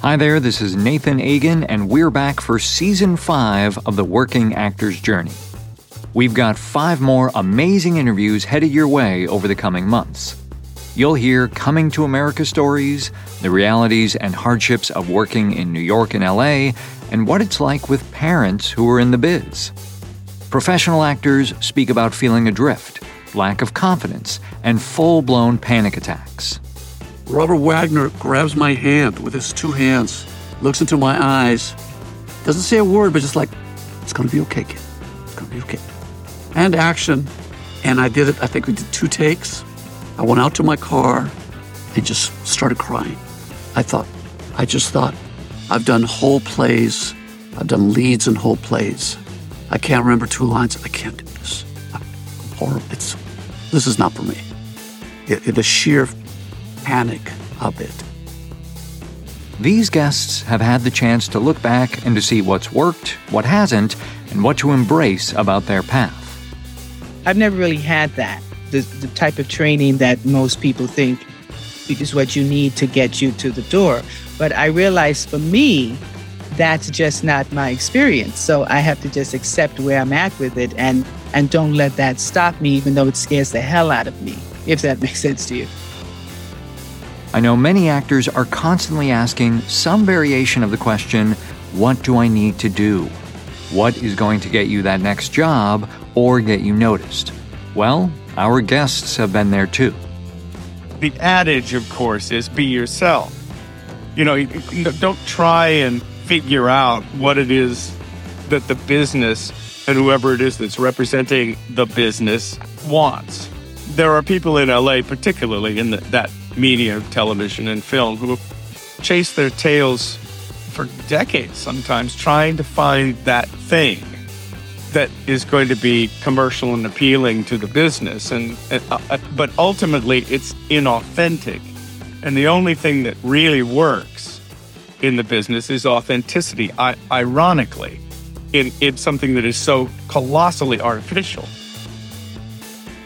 Hi there, this is Nathan Agan, and we're back for season five of The Working Actor's Journey. We've got five more amazing interviews headed your way over the coming months. You'll hear coming to America stories, the realities and hardships of working in New York and LA, and what it's like with parents who are in the biz. Professional actors speak about feeling adrift, lack of confidence, and full blown panic attacks. Robert Wagner grabs my hand with his two hands, looks into my eyes, doesn't say a word, but just like, it's gonna be okay, kid. It's gonna be okay. And action. And I did it, I think we did two takes. I went out to my car and just started crying. I thought, I just thought, I've done whole plays, I've done leads in whole plays. I can't remember two lines. I can't do this. I'm horrible. It's, this is not for me. It, it, the sheer panic of it. These guests have had the chance to look back and to see what's worked, what hasn't, and what to embrace about their path. I've never really had that. The, the type of training that most people think is what you need to get you to the door. But I realized for me, that's just not my experience. So I have to just accept where I'm at with it and and don't let that stop me, even though it scares the hell out of me, if that makes sense to you. I know many actors are constantly asking some variation of the question, What do I need to do? What is going to get you that next job or get you noticed? Well, our guests have been there too. The adage, of course, is be yourself. You know, don't try and figure out what it is that the business and whoever it is that's representing the business wants. There are people in LA, particularly in the, that media, television, and film, who have chased their tails for decades, sometimes trying to find that thing that is going to be commercial and appealing to the business. And, uh, uh, but ultimately, it's inauthentic. And the only thing that really works in the business is authenticity. I, ironically, in, in something that is so colossally artificial.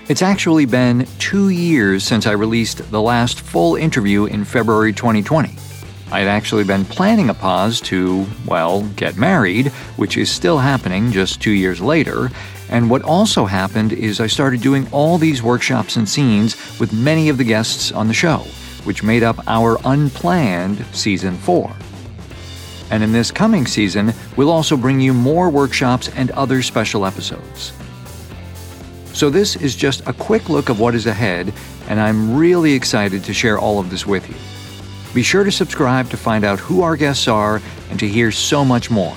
It's actually been two years since I released the last full interview in February 2020. I had actually been planning a pause to, well, get married, which is still happening just two years later. And what also happened is I started doing all these workshops and scenes with many of the guests on the show, which made up our unplanned season four. And in this coming season, we'll also bring you more workshops and other special episodes. So, this is just a quick look of what is ahead, and I'm really excited to share all of this with you. Be sure to subscribe to find out who our guests are and to hear so much more.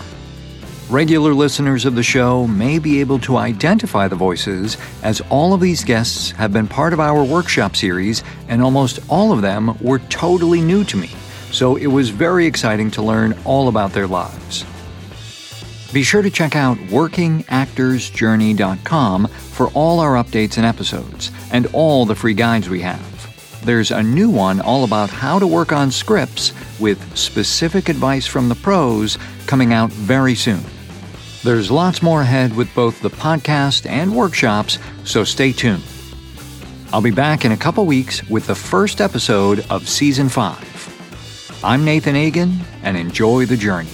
Regular listeners of the show may be able to identify the voices, as all of these guests have been part of our workshop series, and almost all of them were totally new to me, so it was very exciting to learn all about their lives. Be sure to check out workingactorsjourney.com for all our updates and episodes, and all the free guides we have. There's a new one all about how to work on scripts with specific advice from the pros coming out very soon. There's lots more ahead with both the podcast and workshops, so stay tuned. I'll be back in a couple weeks with the first episode of Season 5. I'm Nathan Agan, and enjoy the journey.